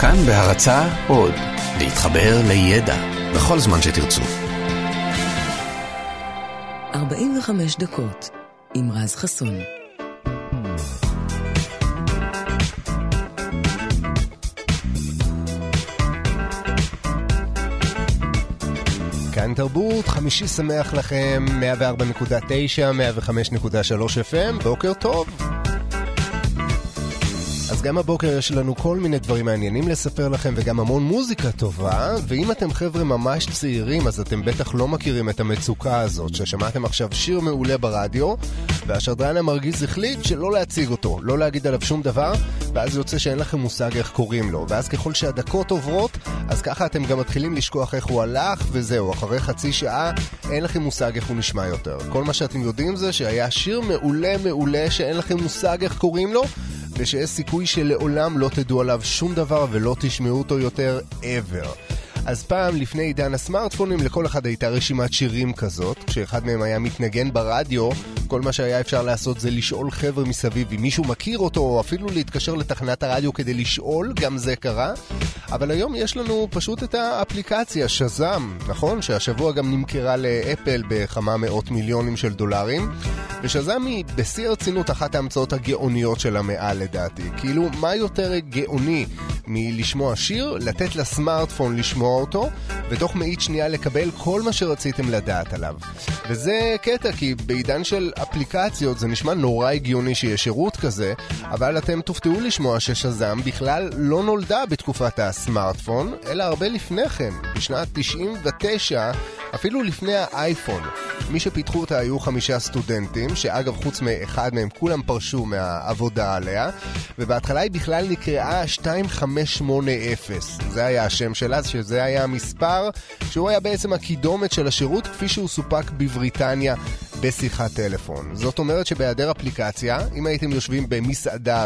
כאן בהרצה עוד, להתחבר לידע בכל זמן שתרצו. 45 דקות עם רז חסון. כאן תרבות, חמישי שמח לכם, 104.9, 105.3 FM, בוקר טוב. אז גם הבוקר יש לנו כל מיני דברים מעניינים לספר לכם וגם המון מוזיקה טובה ואם אתם חבר'ה ממש צעירים אז אתם בטח לא מכירים את המצוקה הזאת ששמעתם עכשיו שיר מעולה ברדיו והשדרן המרגיז החליט שלא להציג אותו, לא להגיד עליו שום דבר ואז יוצא שאין לכם מושג איך קוראים לו. ואז ככל שהדקות עוברות אז ככה אתם גם מתחילים לשכוח איך הוא הלך וזהו, אחרי חצי שעה אין לכם מושג איך הוא נשמע יותר. כל מה שאתם יודעים זה שהיה שיר מעולה מעולה שאין לכם מושג איך קוראים לו ושיש סיכוי שלעולם לא תדעו עליו שום דבר ולא תשמעו אותו יותר ever. אז פעם, לפני עידן הסמארטפונים, לכל אחד הייתה רשימת שירים כזאת. כשאחד מהם היה מתנגן ברדיו, כל מה שהיה אפשר לעשות זה לשאול חבר'ה מסביב אם מישהו מכיר אותו, או אפילו להתקשר לתחנת הרדיו כדי לשאול, גם זה קרה. אבל היום יש לנו פשוט את האפליקציה, שזאם, נכון? שהשבוע גם נמכרה לאפל בכמה מאות מיליונים של דולרים. ושזאם היא בשיא הרצינות אחת ההמצאות הגאוניות של המאה לדעתי. כאילו, מה יותר גאוני מלשמוע שיר, לתת לסמארטפון לשמוע אותו, ותוך מאית שנייה לקבל כל מה שרציתם לדעת עליו. וזה קטע, כי בעידן של אפליקציות זה נשמע נורא הגיוני שיש שירות כזה, אבל אתם תופתעו לשמוע ששזאם בכלל לא נולדה בתקופת הסמארטפון, אלא הרבה לפני כן, בשנת 99, אפילו לפני האייפון. מי שפיתחו אותה היו חמישה סטודנטים, שאגב חוץ מאחד מהם כולם פרשו מהעבודה עליה, ובהתחלה היא בכלל נקראה 2580. זה היה השם שלה, שזה היה המספר שהוא היה בעצם הקידומת של השירות כפי שהוא סופק בבריטניה בשיחת טלפון. זאת אומרת שבהיעדר אפליקציה, אם הייתם יושבים במסעדה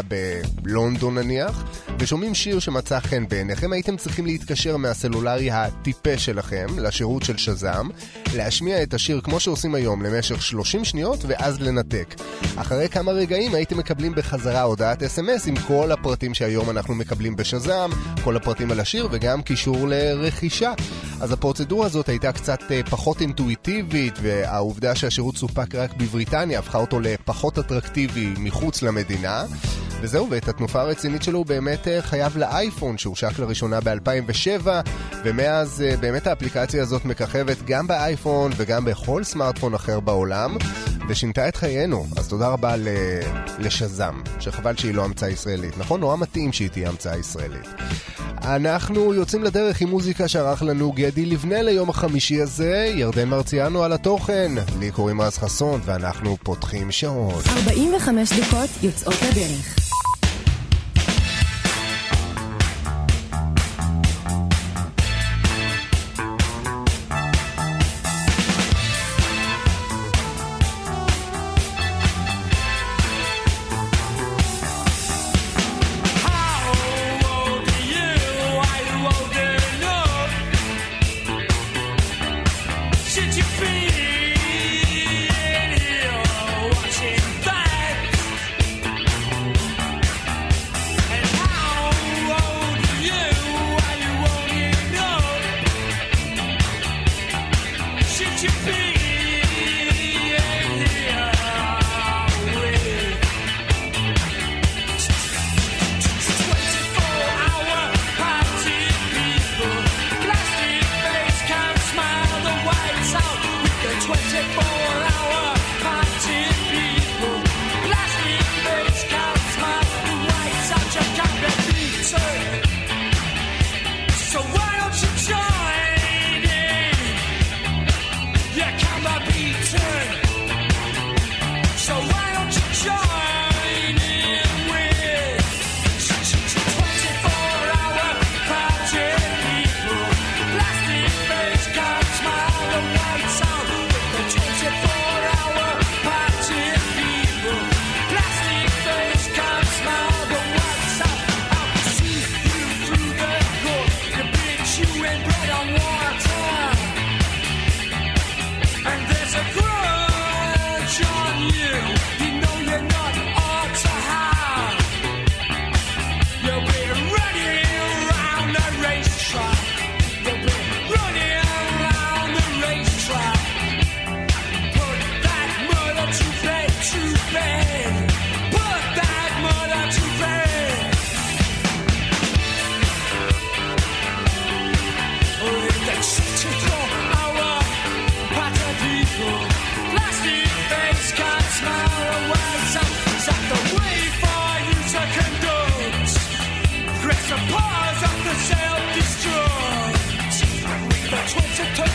בלונדון נניח, ושומעים שיר שמצא חן בעיניכם, הייתם צריכים להתקשר מהסלולרי הטיפש שלכם לשירות של שזאם, להשמיע את השיר כמו שעושים היום למשך 30 שניות ואז לנתק. אחרי כמה רגעים הייתם מקבלים בחזרה הודעת אס.אם.אס עם כל הפרטים שהיום אנחנו מקבלים בשזאם, כל הפרטים על השיר וגם קישור לרכישה. אז הפרוצדורה הזאת הייתה קצת אה, פחות אינטואיטיבית, והעובדה שהשירות סופק רק בבריטניה הפכה אותו לפחות אטרקטיבי מחוץ למדינה. וזהו, ואת התנופה הרצינית שלו הוא באמת אה, חייב לאייפון שהושק לראשונה ב-2007 ומאז אה, באמת האפליקציה הזאת מככבת גם באייפון וגם בכל סמארטפון אחר בעולם ושינתה את חיינו, אז תודה רבה לשזם, שחבל שהיא לא המצאה ישראלית. נכון? נורא מתאים שהיא תהיה המצאה ישראלית. אנחנו יוצאים לדרך עם מוזיקה שערך לנו גדי לבנה ליום החמישי הזה, ירדן מרציאנו על התוכן, לי קוראים רז חסון ואנחנו פותחים שעון. 45 דקות יוצאות לדרך. Pause of the self-destruct. The twisted.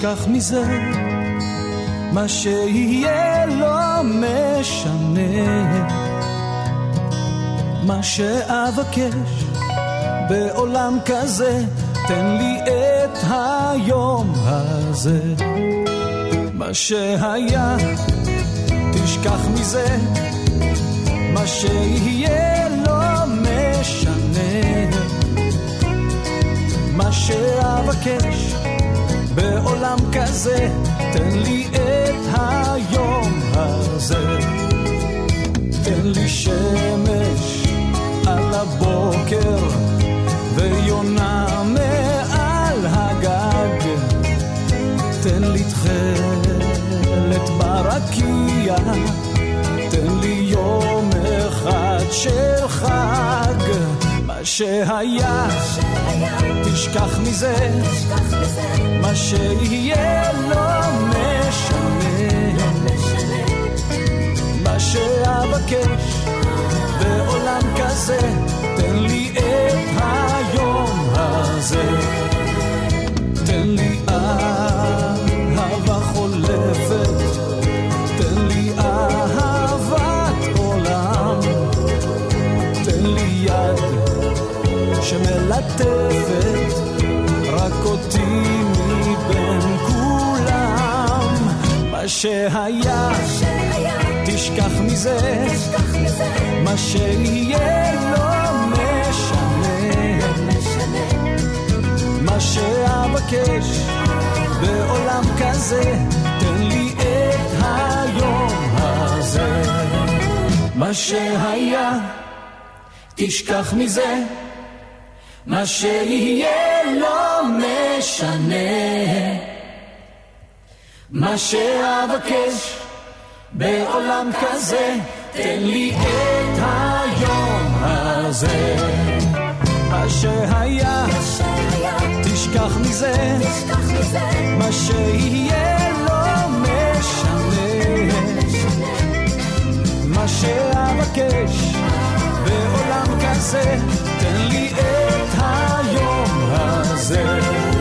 תשכח מזה, מה שיהיה לא משנה. מה שאבקש בעולם כזה, תן לי את היום הזה. מה שהיה, תשכח מזה, מה שיהיה לא משנה. מה שאבקש בעולם כזה, תן לי את היום הזה. תן לי שמש על הבוקר, ויונה מעל הגג. תן לי תכלת ברקיע, תן לי יום אחד. מה שהיה, תשכח מזה. מה שיהיה לא משנה, מה שאבקש בעולם כזה, תן לי את היום הזה. שמלטפת רק אותי שהיה, תשכח מזה, מה שיהיה לא משנה, מה שאבקש בעולם כזה, תן לי את היום הזה, מה שהיה, תשכח מזה, מה שיהיה לא משנה. מה שאבקש בעולם כזה, תן לי את היום הזה. מה שהיה, תשכח מזה, מה שיהיה לא משנה. מה שאבקש בעולם כזה, תן לי את היום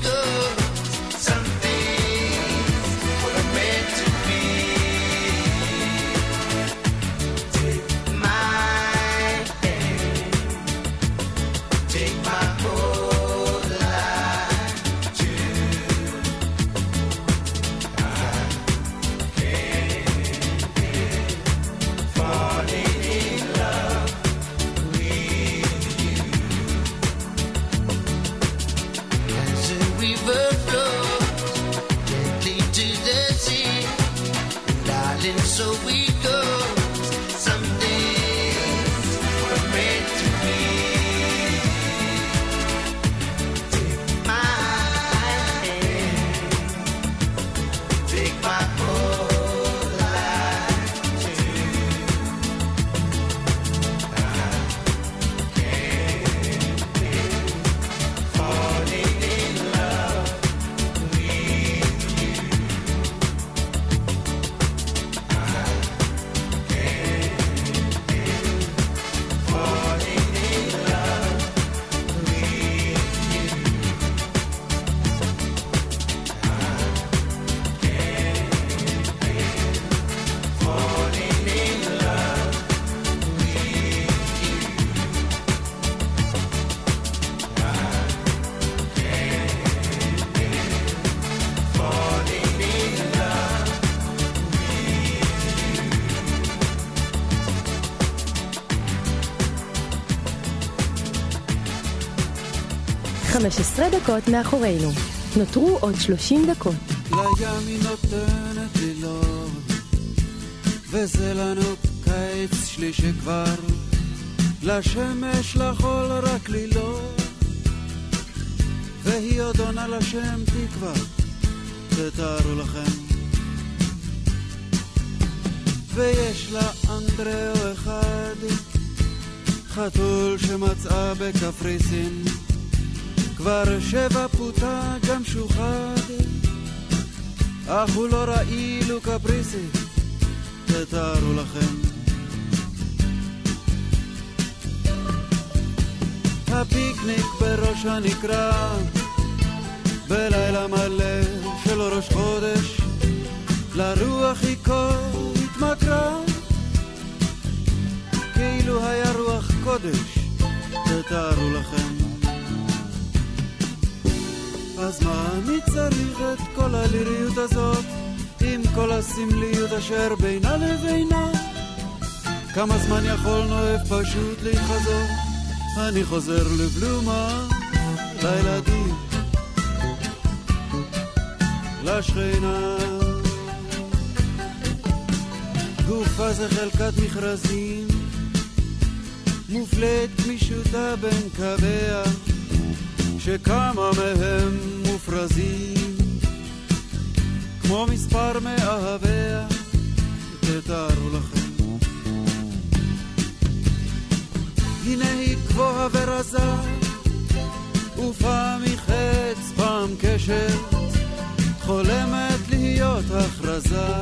The. 15 דקות מאחורינו. נותרו עוד 30 דקות. לים היא נותנת ללעוד, וזה לנו קיץ שלישי כבר, לשמש לחול רק ללעוד, והיא עוד עונה לשם תקווה, תתארו לכם. ויש לה אנדריאו אחד, חתול שמצאה בקפריסין, כבר שבע פוטה גם שוחד, אך הוא לא רעיל וקפריסי, תתארו לכם. הפיקניק בראש הנקרה, בלילה מלא של ראש חודש, לרוח היא כה התמכרה, כאילו היה רוח קודש, תתארו לכם. אז מה אני צריך את כל הליריות הזאת, עם כל הסמליות אשר בינה לבינה? כמה זמן יכול נואף פשוט להתחזות? אני חוזר לבלומה, לילדים, לשכנה. גופה זה חלקת מכרזים, מופלית גמישותה בין קוויה. שכמה מהם מופרזים כמו מספר מאהביה, תתארו לכם. הנה היא גבוהה ורזה, ופעם היא חץ, פעם קשר, חולמת להיות הכרזה,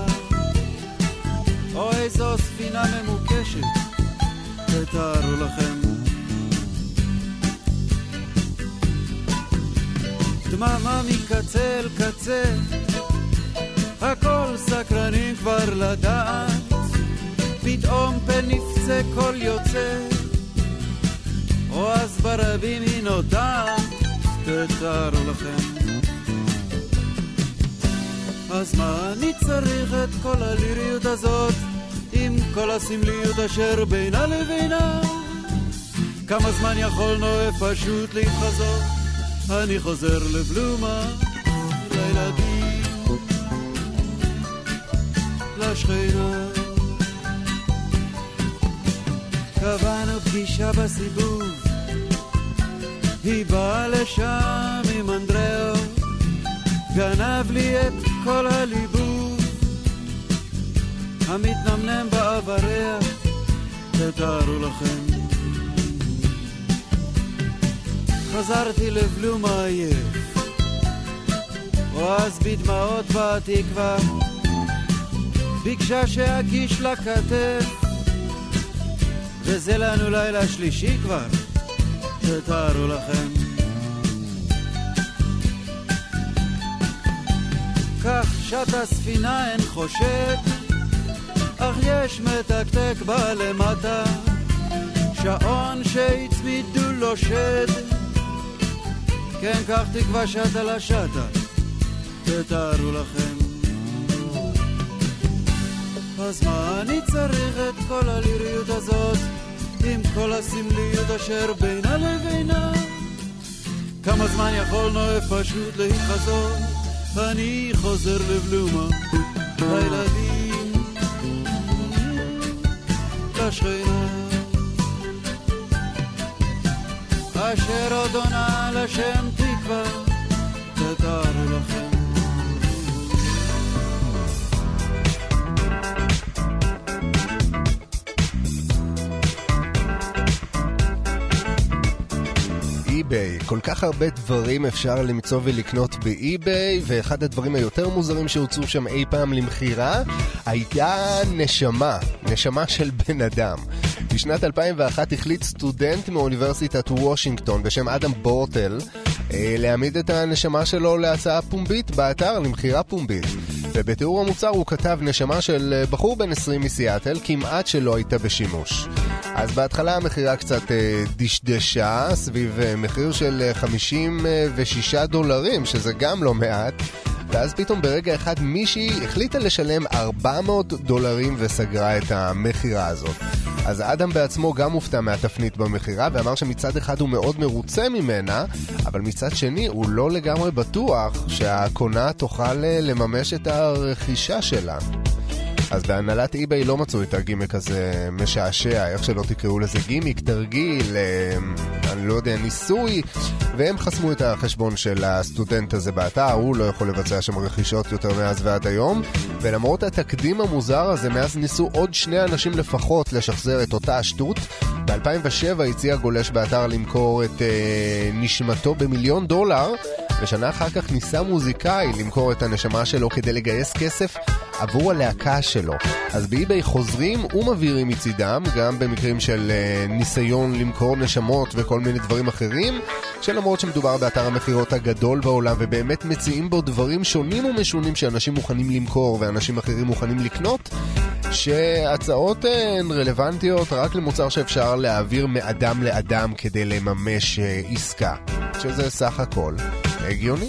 או איזו ספינה ממוקשת, תתארו לכם. דממה מקצה אל קצה, הכל סקרנים כבר לדעת, פתאום פן נפצה קול יוצא, או אז ברבים היא נודעת, תתארו לכם. אז מה אני צריך את כל הליריות הזאת, עם כל הסמליות אשר בינה לבינה? כמה זמן יכול נואף פשוט להתחזות? אני חוזר לבלומה, לילדים, לשכנה. קבענו פגישה בסיבוב, היא באה לשם עם אנדריאו, גנב לי את כל הליבוב, המתנמנם באבריה, תתארו לכם. חזרתי לבלומה עייף, או בדמעות בתקווה, ביקשה שאגיש לה כתף, וזה לנו לילה שלישי כבר, תתארו לכם. כך שט הספינה אין חושד, אך יש מתקתק בה למטה, שעון שהצמידו לו שד. כן, כך תקווה שטה לשטה, תתארו לכם. אז מה אני צריך את כל הליריות הזאת, עם כל הסמליות אשר בינה לבינה? כמה זמן יכול נואף פשוט להתחזות? אני חוזר לבלומה, לילדים, לשכנה, אשר עוד עונה לשם תקווה, תתארו לכם. אי-ביי. כל כך הרבה דברים אפשר למצוא ולקנות באי-ביי, ואחד הדברים היותר מוזרים שהוצאו שם אי פעם למכירה, היה נשמה, נשמה של בן אדם. בשנת 2001 החליט סטודנט מאוניברסיטת וושינגטון בשם אדם בורטל אה, להעמיד את הנשמה שלו להצעה פומבית באתר למכירה פומבית. ובתיאור המוצר הוא כתב נשמה של בחור בן 20 מסיאטל, כמעט שלא הייתה בשימוש. אז בהתחלה המכירה קצת אה, דשדשה, סביב אה, מחיר של 56 דולרים, שזה גם לא מעט. ואז פתאום ברגע אחד מישהי החליטה לשלם 400 דולרים וסגרה את המכירה הזאת. אז אדם בעצמו גם הופתע מהתפנית במכירה ואמר שמצד אחד הוא מאוד מרוצה ממנה, אבל מצד שני הוא לא לגמרי בטוח שהקונה תוכל לממש את הרכישה שלה. אז בהנהלת eBay לא מצאו את הגימיק הזה משעשע, איך שלא תקראו לזה גימיק, תרגיל, אה, אני לא יודע, ניסוי, והם חסמו את החשבון של הסטודנט הזה באתר, הוא לא יכול לבצע שם רכישות יותר מאז ועד היום, ולמרות התקדים המוזר הזה, מאז ניסו עוד שני אנשים לפחות לשחזר את אותה השטות. ב-2007 הציע גולש באתר למכור את אה, נשמתו במיליון דולר, ושנה אחר כך ניסה מוזיקאי למכור את הנשמה שלו כדי לגייס כסף עבור הלהקה שלו. אז באי-ביי חוזרים ומבהירים מצידם, גם במקרים של uh, ניסיון למכור נשמות וכל מיני דברים אחרים, שלמרות שמדובר באתר המכירות הגדול בעולם ובאמת מציעים בו דברים שונים ומשונים שאנשים מוכנים למכור ואנשים אחרים מוכנים לקנות, שהצעות הן רלוונטיות רק למוצר שאפשר להעביר מאדם לאדם כדי לממש uh, עסקה, שזה סך הכל הגיוני.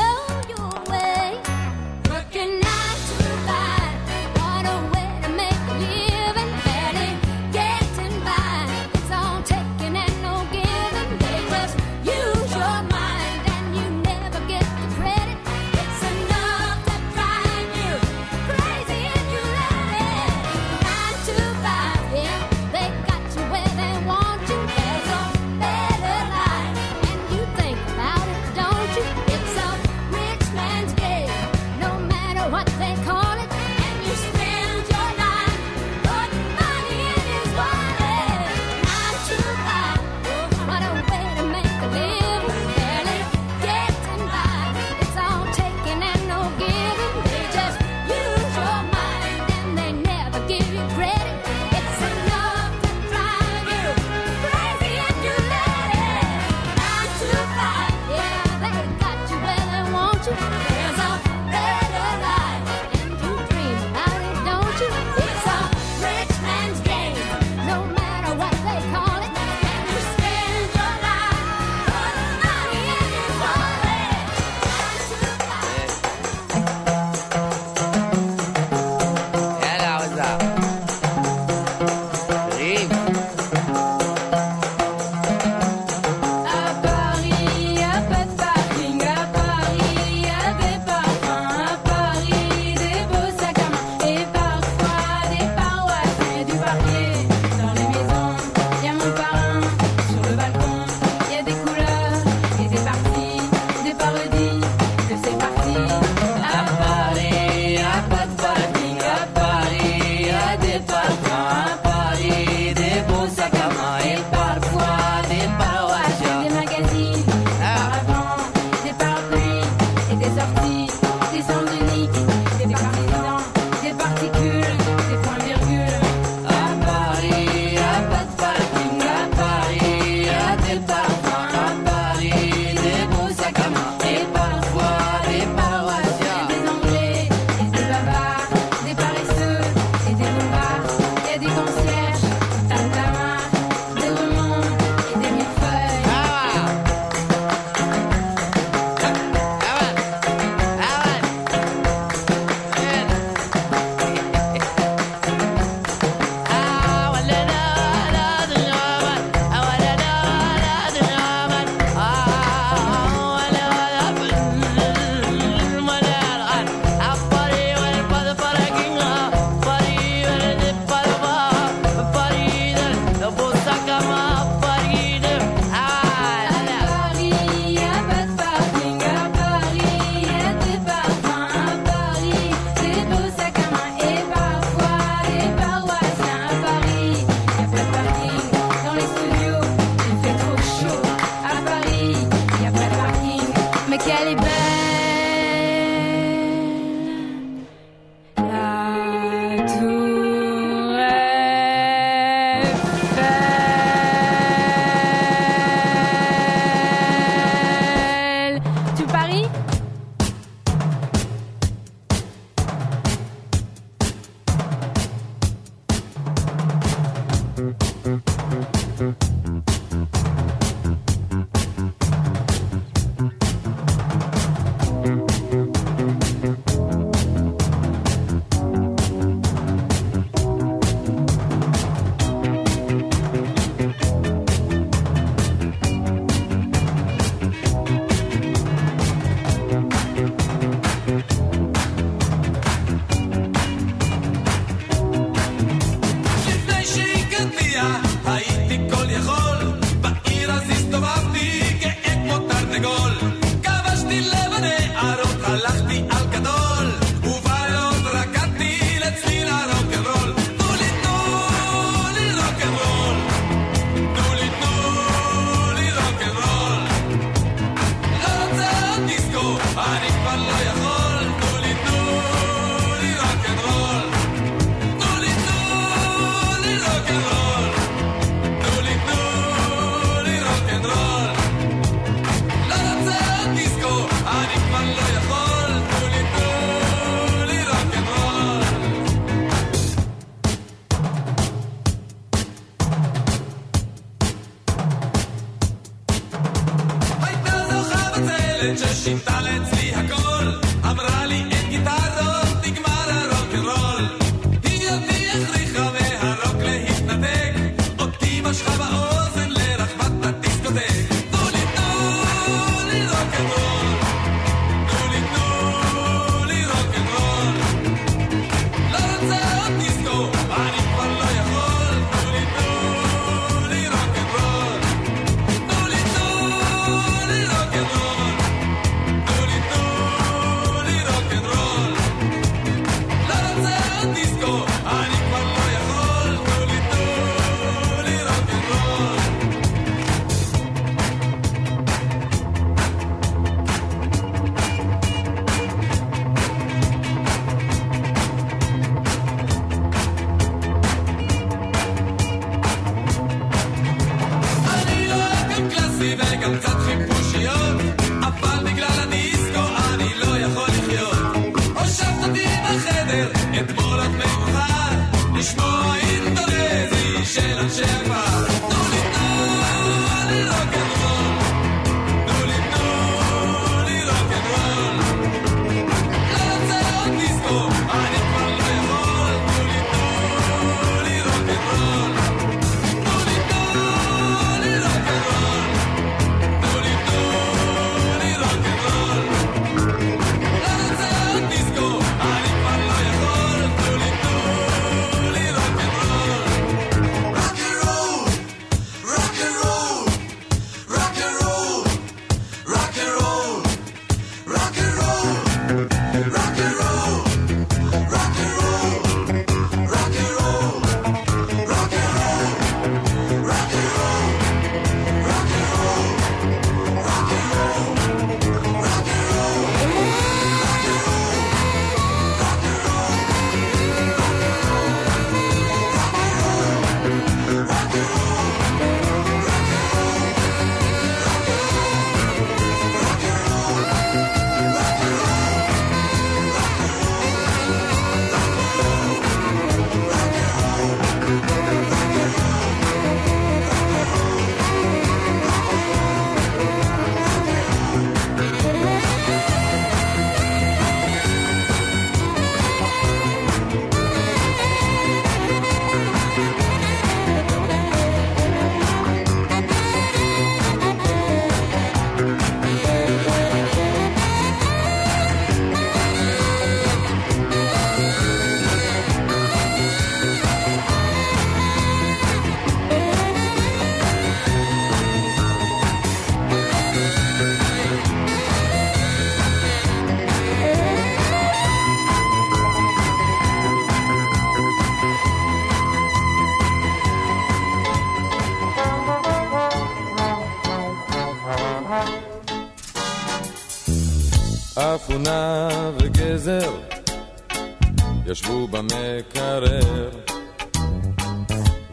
ישבו במקרר,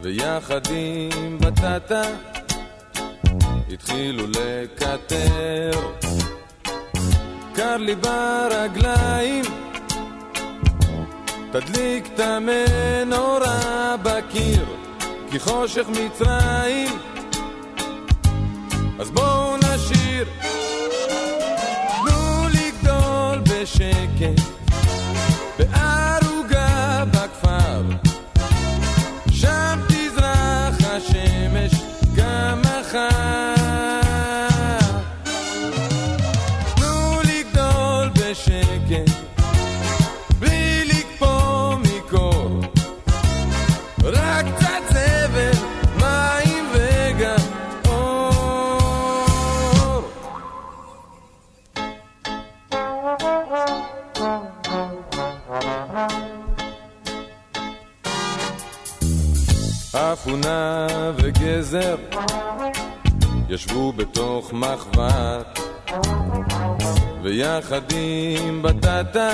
ויחד עם בטטה התחילו לקטר. קר לי ברגליים, תדליק את המנורה בקיר, כי חושך מצרים, אז בואו נשיר. תנו לגדול בשקט. אפונה וגזר ישבו בתוך מחבת ויחד עם בטטה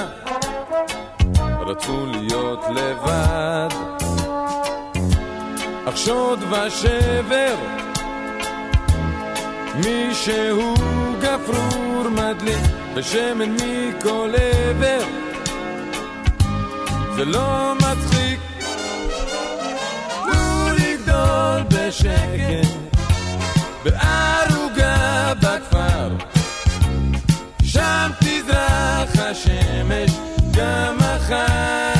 רצו להיות לבד. אך שוד ושבר מישהו גפרור מדליק בשמן מכל עבר זה לא מצחיק בשקט, בערוגה בכפר. שם תזרח השמש גם מחר.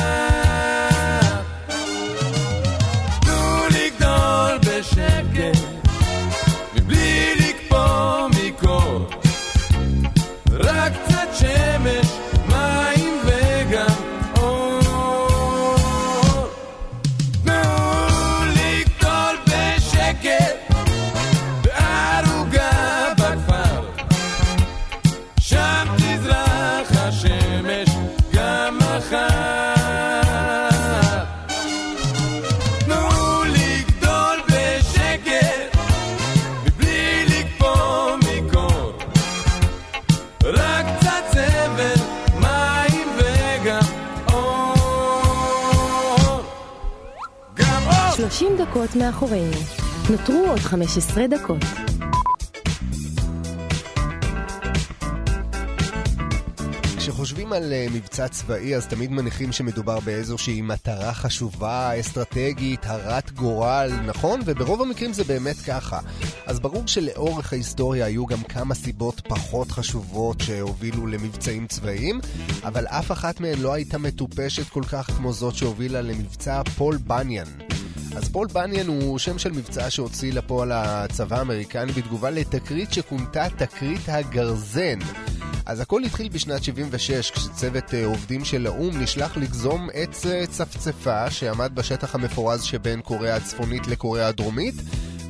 30 דקות מאחורינו. נותרו עוד 15 דקות. כשחושבים על uh, מבצע צבאי, אז תמיד מניחים שמדובר באיזושהי מטרה חשובה, אסטרטגית, הרת גורל, נכון? וברוב המקרים זה באמת ככה. אז ברור שלאורך ההיסטוריה היו גם כמה סיבות פחות חשובות שהובילו למבצעים צבאיים, אבל אף אחת מהן לא הייתה מטופשת כל כך כמו זאת שהובילה למבצע פול בניאן. אז פול בניאן הוא שם של מבצע שהוציא לפועל הצבא האמריקני בתגובה לתקרית שכונתה תקרית הגרזן. אז הכל התחיל בשנת 76, כשצוות אה, עובדים של האו"ם נשלח לגזום עץ אה, צפצפה שעמד בשטח המפורז שבין קוריאה הצפונית לקוריאה הדרומית,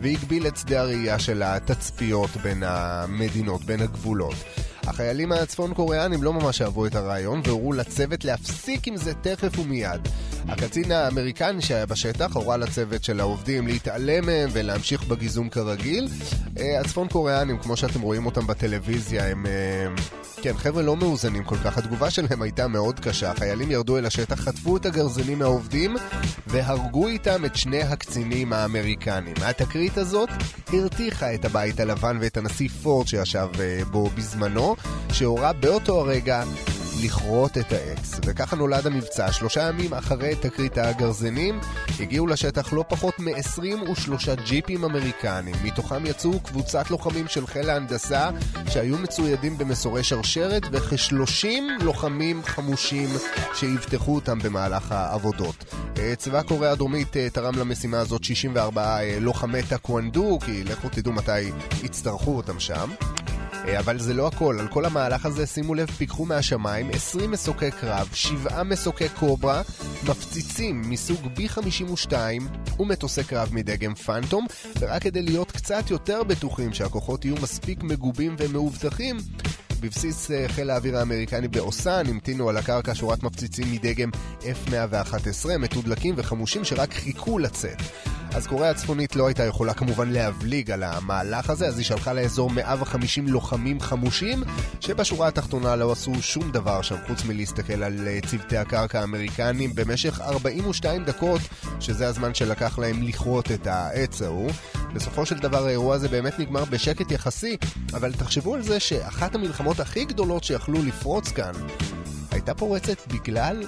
והגביל את שדה הראייה של התצפיות בין המדינות, בין הגבולות. החיילים הצפון קוריאנים לא ממש אהבו את הרעיון והורו לצוות להפסיק עם זה תכף ומיד. הקצין האמריקני שהיה בשטח הורה לצוות של העובדים להתעלם מהם ולהמשיך בגיזום כרגיל. אה, הצפון קוריאנים, כמו שאתם רואים אותם בטלוויזיה, הם... אה, כן, חבר'ה לא מאוזנים כל כך. התגובה שלהם הייתה מאוד קשה. החיילים ירדו אל השטח, חטפו את הגרזנים מהעובדים והרגו איתם את שני הקצינים האמריקנים. התקרית הזאת הרתיחה את הבית הלבן ואת הנשיא פורד שישב אה, בו בזמנו, שהורה באותו הרגע לכרות את העץ. וככה נולד המבצע. שלושה ימים אחרי תקרית הגרזנים הגיעו לשטח לא פחות מ-23 ג'יפים אמריקנים. מתוכם יצאו קבוצת לוחמים של חיל ההנדסה שהיו מצוידים במסורי שרשרת וכ-30 לוחמים חמושים שאבטחו אותם במהלך העבודות. אה, צבא קוריאה הדרומית אה, תרם למשימה הזאת 64 אה, לוחמי טקוונדו, כי לכו תדעו מתי יצטרכו אותם שם. אה, אבל זה לא הכל, על כל המהלך הזה, שימו לב, פיקחו מהשמיים 20 מסוקי קרב, 7 מסוקי קוברה, מפציצים מסוג B-52 ומטוסי קרב מדגם פאנטום, ורק כדי להיות קצת יותר בטוחים שהכוחות יהיו מספיק מגובים ומאובטחים, בבסיס אה, חיל האוויר האמריקני באוסן המתינו על הקרקע שורת מפציצים מדגם F-111, מתודלקים וחמושים שרק חיכו לצאת. אז קוריאה הצפונית לא הייתה יכולה כמובן להבליג על המהלך הזה, אז היא שלחה לאזור 150 לוחמים חמושים, שבשורה התחתונה לא עשו שום דבר שם חוץ מלהסתכל על אה, צוותי הקרקע האמריקנים במשך 42 דקות, שזה הזמן שלקח להם לכרות את העץ ההוא. בסופו של דבר האירוע הזה באמת נגמר בשקט יחסי, אבל תחשבו על זה שאחת המלחמות הכי גדולות שיכלו לפרוץ כאן הייתה פורצת בגלל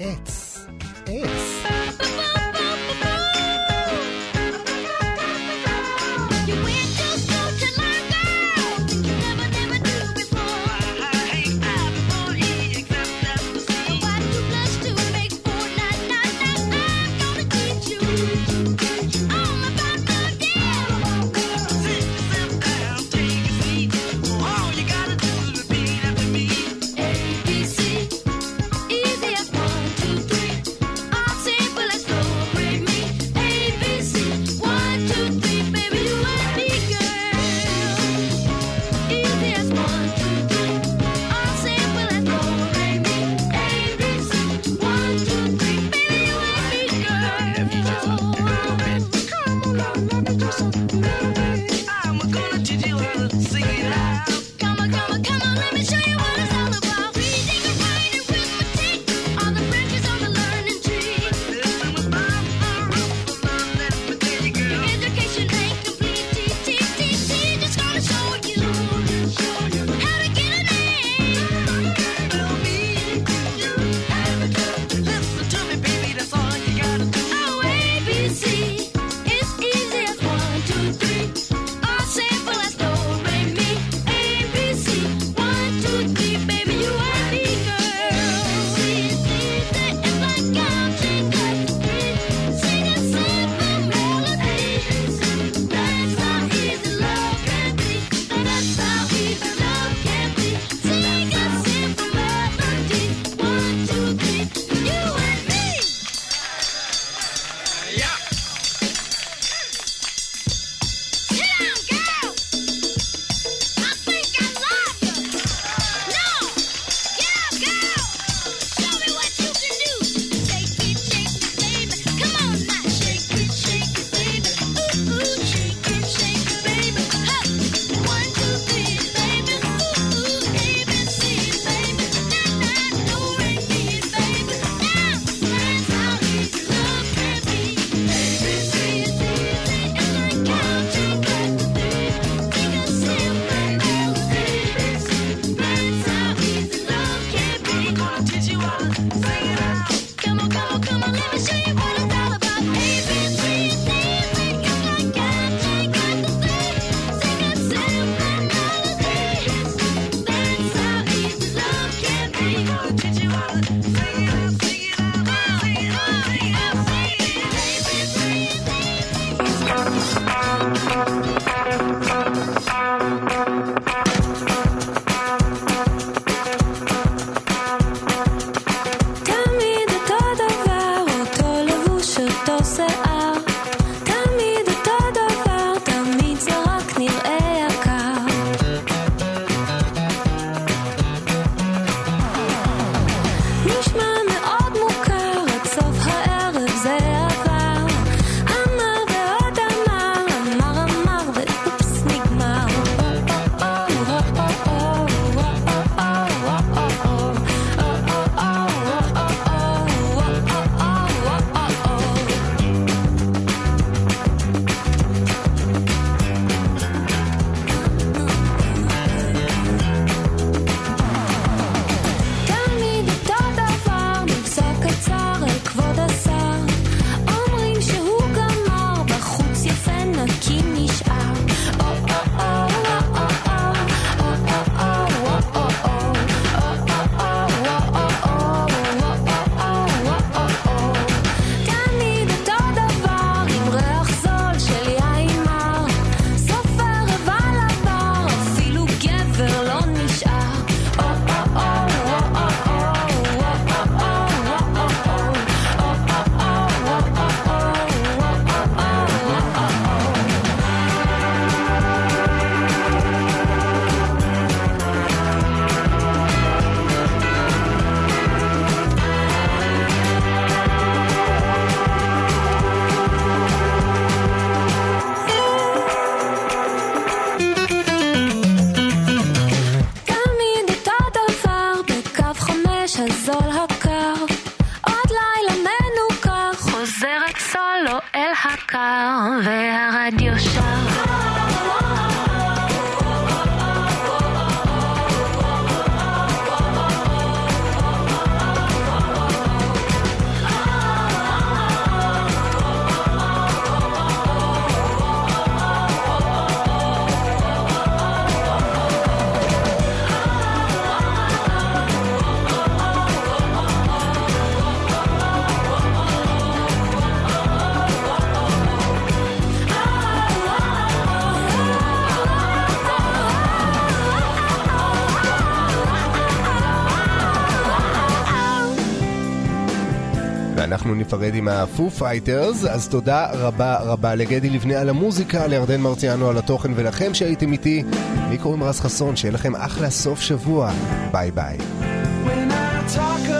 עץ. עץ. להיפרד עם ה Foo Fighters, אז תודה רבה רבה לגדי לבנה על המוזיקה, לירדן מרציאנו על התוכן ולכם שהייתם איתי. מי קוראים רז חסון, שיהיה לכם אחלה סוף שבוע. ביי ביי. When I talk